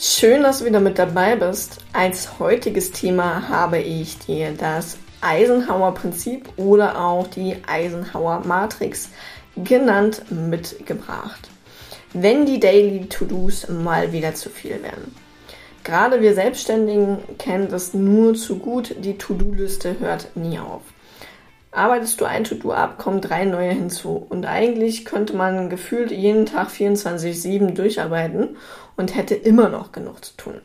Schön, dass du wieder mit dabei bist. Als heutiges Thema habe ich dir das Eisenhower Prinzip oder auch die Eisenhower Matrix genannt mitgebracht. Wenn die Daily To-Dos mal wieder zu viel werden. Gerade wir Selbstständigen kennen das nur zu gut. Die To-Do-Liste hört nie auf. Arbeitest du ein To-Do ab, kommen drei neue hinzu. Und eigentlich könnte man gefühlt jeden Tag 24-7 durcharbeiten und hätte immer noch genug zu tun.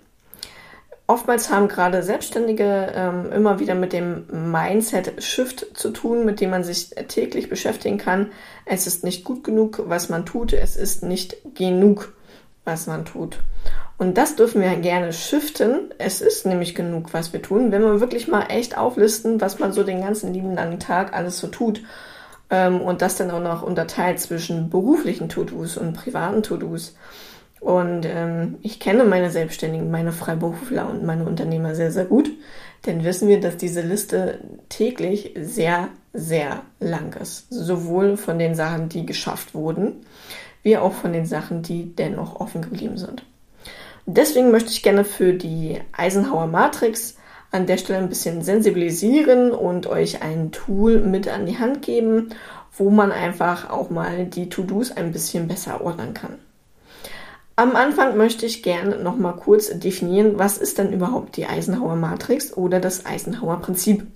Oftmals haben gerade Selbstständige ähm, immer wieder mit dem Mindset-Shift zu tun, mit dem man sich täglich beschäftigen kann. Es ist nicht gut genug, was man tut. Es ist nicht genug, was man tut. Und das dürfen wir gerne shiften. Es ist nämlich genug, was wir tun, wenn wir wirklich mal echt auflisten, was man so den ganzen lieben langen Tag alles so tut. Ähm, und das dann auch noch unterteilt zwischen beruflichen To-Dos und privaten To-Dos. Und ähm, ich kenne meine Selbstständigen, meine Freiberufler und meine Unternehmer sehr, sehr gut. Denn wissen wir, dass diese Liste täglich sehr, sehr lang ist. Sowohl von den Sachen, die geschafft wurden, wie auch von den Sachen, die dennoch offen geblieben sind. Deswegen möchte ich gerne für die Eisenhower Matrix an der Stelle ein bisschen sensibilisieren und euch ein Tool mit an die Hand geben, wo man einfach auch mal die To-Dos ein bisschen besser ordnen kann. Am Anfang möchte ich gerne noch mal kurz definieren, was ist denn überhaupt die Eisenhower Matrix oder das Eisenhower Prinzip.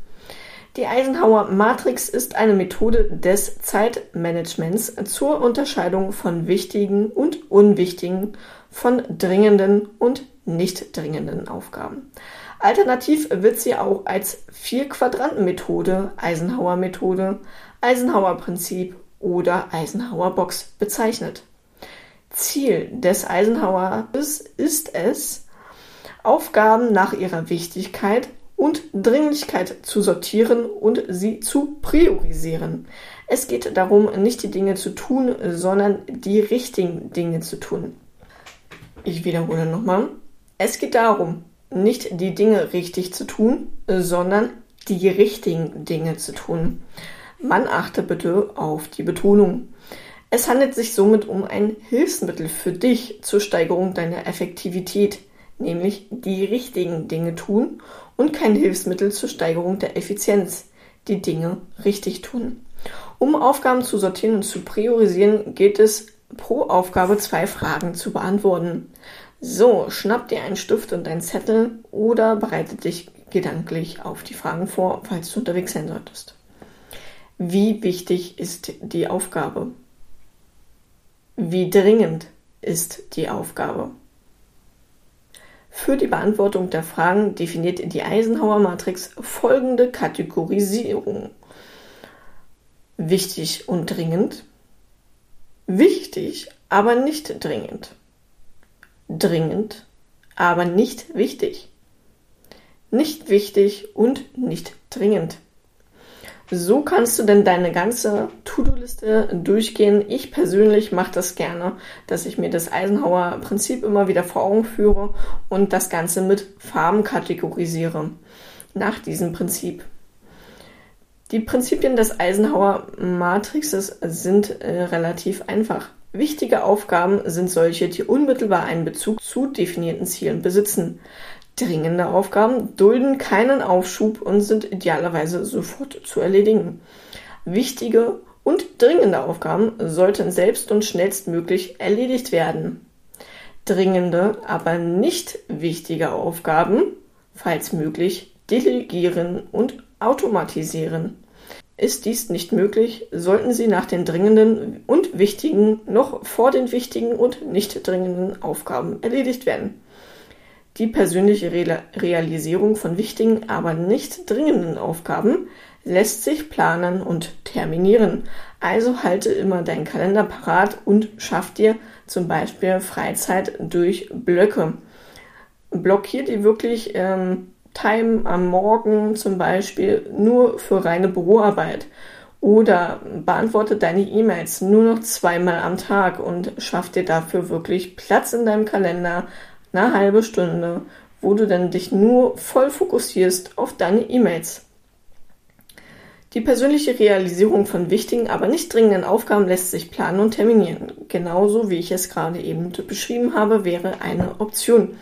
Die Eisenhower Matrix ist eine Methode des Zeitmanagements zur Unterscheidung von wichtigen und unwichtigen von dringenden und nicht dringenden Aufgaben. Alternativ wird sie auch als Vier-Quadranten-Methode, Eisenhower-Methode, Eisenhower-Prinzip oder Eisenhower-Box bezeichnet. Ziel des Eisenhowers ist es, Aufgaben nach ihrer Wichtigkeit und Dringlichkeit zu sortieren und sie zu priorisieren. Es geht darum, nicht die Dinge zu tun, sondern die richtigen Dinge zu tun. Ich wiederhole nochmal. Es geht darum, nicht die Dinge richtig zu tun, sondern die richtigen Dinge zu tun. Man achte bitte auf die Betonung. Es handelt sich somit um ein Hilfsmittel für dich zur Steigerung deiner Effektivität, nämlich die richtigen Dinge tun und kein Hilfsmittel zur Steigerung der Effizienz, die Dinge richtig tun. Um Aufgaben zu sortieren und zu priorisieren, geht es pro Aufgabe zwei Fragen zu beantworten. So, schnapp dir einen Stift und einen Zettel oder bereite dich gedanklich auf die Fragen vor, falls du unterwegs sein solltest. Wie wichtig ist die Aufgabe? Wie dringend ist die Aufgabe? Für die Beantwortung der Fragen definiert die Eisenhower Matrix folgende Kategorisierung. Wichtig und dringend, Wichtig, aber nicht dringend. Dringend, aber nicht wichtig. Nicht wichtig und nicht dringend. So kannst du denn deine ganze To-Do-Liste durchgehen. Ich persönlich mache das gerne, dass ich mir das Eisenhower Prinzip immer wieder vor Augen führe und das Ganze mit Farben kategorisiere. Nach diesem Prinzip. Die Prinzipien des Eisenhower Matrixes sind äh, relativ einfach. Wichtige Aufgaben sind solche, die unmittelbar einen Bezug zu definierten Zielen besitzen. Dringende Aufgaben dulden keinen Aufschub und sind idealerweise sofort zu erledigen. Wichtige und dringende Aufgaben sollten selbst und schnellstmöglich erledigt werden. Dringende, aber nicht wichtige Aufgaben, falls möglich, delegieren und automatisieren. Ist dies nicht möglich, sollten Sie nach den dringenden und wichtigen noch vor den wichtigen und nicht dringenden Aufgaben erledigt werden. Die persönliche Re Realisierung von wichtigen, aber nicht dringenden Aufgaben lässt sich planen und terminieren. Also halte immer deinen Kalender parat und schaff dir zum Beispiel Freizeit durch Blöcke. Blockier dir wirklich ähm, Time am Morgen zum Beispiel nur für reine Büroarbeit oder beantworte deine E-Mails nur noch zweimal am Tag und schaff dir dafür wirklich Platz in deinem Kalender, eine halbe Stunde, wo du dann dich nur voll fokussierst auf deine E-Mails. Die persönliche Realisierung von wichtigen, aber nicht dringenden Aufgaben lässt sich planen und terminieren. genauso wie ich es gerade eben beschrieben habe, wäre eine Option.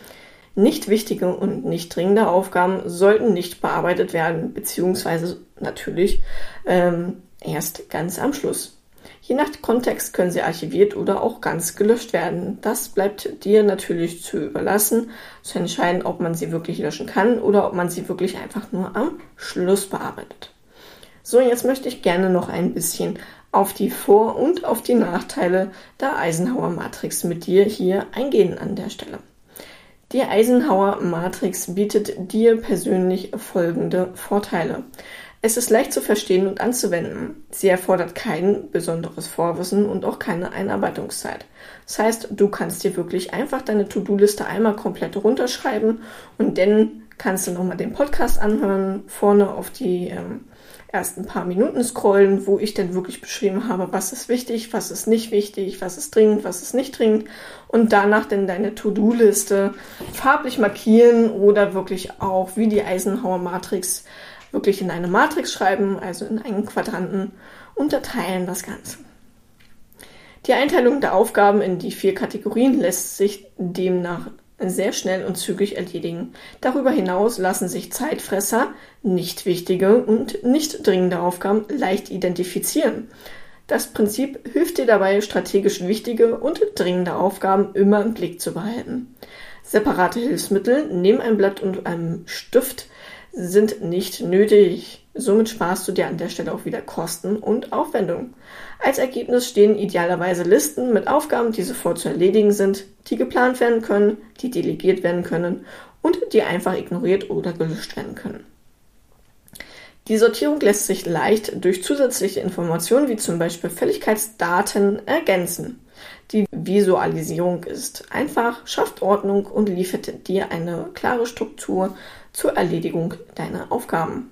Nicht wichtige und nicht dringende Aufgaben sollten nicht bearbeitet werden, beziehungsweise natürlich ähm, erst ganz am Schluss. Je nach Kontext können sie archiviert oder auch ganz gelöscht werden. Das bleibt dir natürlich zu überlassen, zu entscheiden, ob man sie wirklich löschen kann oder ob man sie wirklich einfach nur am Schluss bearbeitet. So, jetzt möchte ich gerne noch ein bisschen auf die Vor- und auf die Nachteile der Eisenhower Matrix mit dir hier eingehen an der Stelle. Die Eisenhower Matrix bietet dir persönlich folgende Vorteile. Es ist leicht zu verstehen und anzuwenden. Sie erfordert kein besonderes Vorwissen und auch keine Einarbeitungszeit. Das heißt, du kannst dir wirklich einfach deine To-Do-Liste einmal komplett runterschreiben und dann kannst du nochmal den Podcast anhören, vorne auf die ähm, erst ein paar Minuten scrollen, wo ich dann wirklich beschrieben habe, was ist wichtig, was ist nicht wichtig, was ist dringend, was ist nicht dringend und danach dann deine To-Do-Liste farblich markieren oder wirklich auch wie die Eisenhower Matrix wirklich in eine Matrix schreiben, also in einen Quadranten unterteilen das Ganze. Die Einteilung der Aufgaben in die vier Kategorien lässt sich demnach sehr schnell und zügig erledigen. Darüber hinaus lassen sich Zeitfresser, nicht wichtige und nicht dringende Aufgaben leicht identifizieren. Das Prinzip hilft dir dabei, strategisch wichtige und dringende Aufgaben immer im Blick zu behalten. Separate Hilfsmittel neben einem Blatt und einem Stift sind nicht nötig. Somit sparst du dir an der Stelle auch wieder Kosten und Aufwendungen. Als Ergebnis stehen idealerweise Listen mit Aufgaben, die sofort zu erledigen sind, die geplant werden können, die delegiert werden können und die einfach ignoriert oder gelöscht werden können. Die Sortierung lässt sich leicht durch zusätzliche Informationen wie zum Beispiel Fälligkeitsdaten ergänzen. Die Visualisierung ist einfach, schafft Ordnung und liefert dir eine klare Struktur zur Erledigung deiner Aufgaben.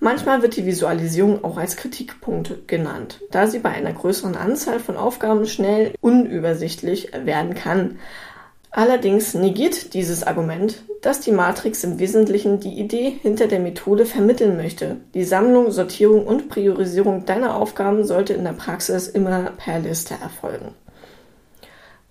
Manchmal wird die Visualisierung auch als Kritikpunkt genannt, da sie bei einer größeren Anzahl von Aufgaben schnell unübersichtlich werden kann. Allerdings negiert dieses Argument, dass die Matrix im Wesentlichen die Idee hinter der Methode vermitteln möchte. Die Sammlung, Sortierung und Priorisierung deiner Aufgaben sollte in der Praxis immer per Liste erfolgen.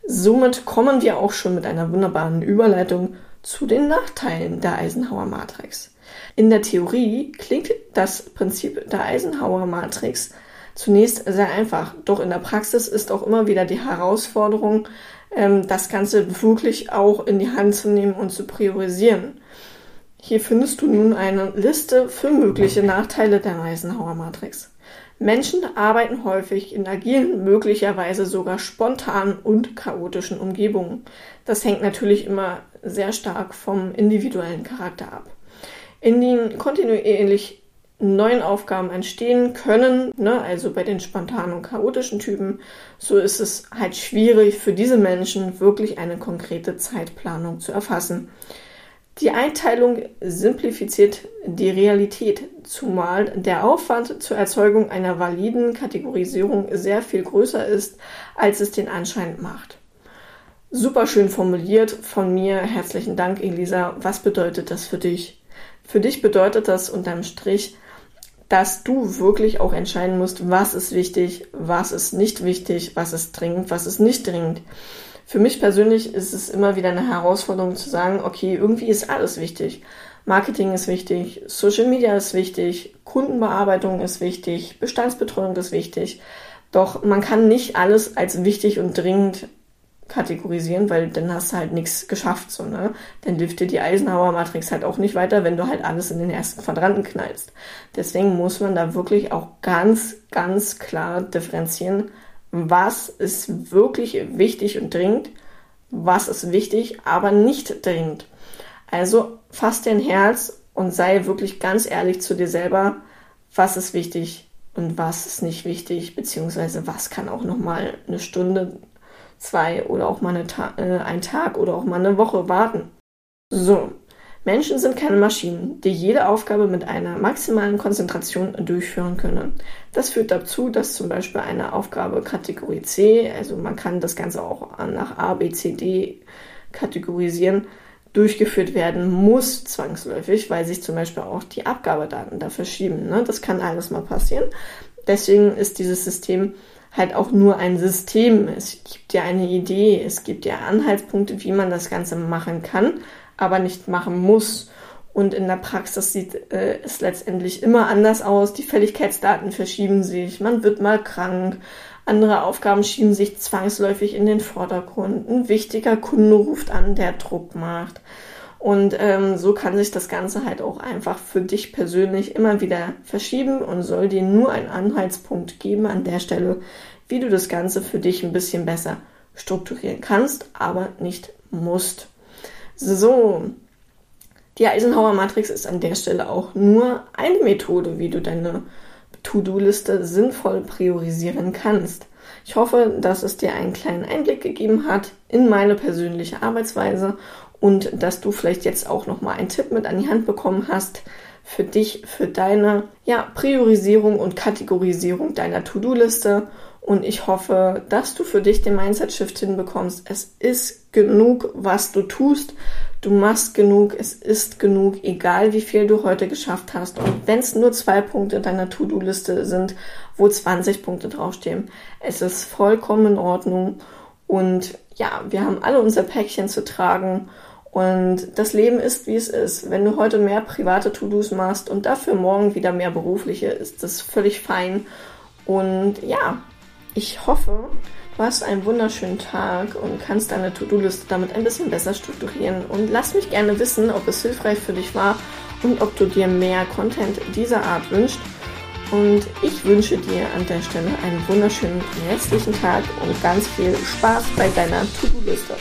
Somit kommen wir auch schon mit einer wunderbaren Überleitung zu den Nachteilen der Eisenhower Matrix. In der Theorie klingt das Prinzip der Eisenhower Matrix zunächst sehr einfach, doch in der Praxis ist auch immer wieder die Herausforderung, ähm, das Ganze wirklich auch in die Hand zu nehmen und zu priorisieren. Hier findest du nun eine Liste für mögliche Nachteile der Eisenhower Matrix. Menschen arbeiten häufig in agilen, möglicherweise sogar spontanen und chaotischen Umgebungen. Das hängt natürlich immer sehr stark vom individuellen Charakter ab in denen kontinuierlich neuen Aufgaben entstehen können, ne, also bei den spontanen und chaotischen Typen, so ist es halt schwierig für diese Menschen wirklich eine konkrete Zeitplanung zu erfassen. Die Einteilung simplifiziert die Realität, zumal der Aufwand zur Erzeugung einer validen Kategorisierung sehr viel größer ist, als es den Anschein macht. Super schön formuliert von mir. Herzlichen Dank, Elisa. Was bedeutet das für dich? Für dich bedeutet das unterm Strich, dass du wirklich auch entscheiden musst, was ist wichtig, was ist nicht wichtig, was ist dringend, was ist nicht dringend. Für mich persönlich ist es immer wieder eine Herausforderung zu sagen, okay, irgendwie ist alles wichtig. Marketing ist wichtig, Social Media ist wichtig, Kundenbearbeitung ist wichtig, Bestandsbetreuung ist wichtig. Doch man kann nicht alles als wichtig und dringend kategorisieren, weil dann hast du halt nichts geschafft, so, ne? Dann hilft dir die Eisenhower Matrix halt auch nicht weiter, wenn du halt alles in den ersten Quadranten knallst. Deswegen muss man da wirklich auch ganz, ganz klar differenzieren, was ist wirklich wichtig und dringend, was ist wichtig, aber nicht dringend. Also fass dein Herz und sei wirklich ganz ehrlich zu dir selber, was ist wichtig und was ist nicht wichtig, beziehungsweise was kann auch nochmal eine Stunde zwei oder auch mal Ta äh, einen Tag oder auch mal eine Woche warten. So, Menschen sind keine Maschinen, die jede Aufgabe mit einer maximalen Konzentration durchführen können. Das führt dazu, dass zum Beispiel eine Aufgabe Kategorie C, also man kann das Ganze auch nach A, B, C, D kategorisieren, durchgeführt werden muss zwangsläufig, weil sich zum Beispiel auch die Abgabedaten da verschieben. Ne? Das kann alles mal passieren. Deswegen ist dieses System halt auch nur ein System. Es gibt dir eine Idee, es gibt dir Anhaltspunkte, wie man das Ganze machen kann, aber nicht machen muss. Und in der Praxis sieht äh, es letztendlich immer anders aus. Die Fälligkeitsdaten verschieben sich, man wird mal krank, andere Aufgaben schieben sich zwangsläufig in den Vordergrund. Ein wichtiger Kunde ruft an, der Druck macht. Und ähm, so kann sich das Ganze halt auch einfach für dich persönlich immer wieder verschieben und soll dir nur einen Anhaltspunkt geben an der Stelle, wie du das Ganze für dich ein bisschen besser strukturieren kannst, aber nicht musst. So, die Eisenhower Matrix ist an der Stelle auch nur eine Methode, wie du deine To-Do-Liste sinnvoll priorisieren kannst. Ich hoffe, dass es dir einen kleinen Einblick gegeben hat in meine persönliche Arbeitsweise und dass du vielleicht jetzt auch noch mal einen Tipp mit an die Hand bekommen hast für dich, für deine ja, Priorisierung und Kategorisierung deiner To-Do-Liste. Und ich hoffe, dass du für dich den Mindset-Shift hinbekommst. Es ist genug, was du tust. Du machst genug, es ist genug, egal wie viel du heute geschafft hast. Und wenn es nur zwei Punkte deiner To-Do-Liste sind, wo 20 Punkte draufstehen, es ist vollkommen in Ordnung. Und ja, wir haben alle unser Päckchen zu tragen und das Leben ist, wie es ist. Wenn du heute mehr private To-Dos machst und dafür morgen wieder mehr berufliche, ist das völlig fein. Und ja, ich hoffe, du hast einen wunderschönen Tag und kannst deine To-Do-Liste damit ein bisschen besser strukturieren. Und lass mich gerne wissen, ob es hilfreich für dich war und ob du dir mehr Content dieser Art wünschst. Und ich wünsche dir an der Stelle einen wunderschönen restlichen Tag und ganz viel Spaß bei deiner To-Do-Liste.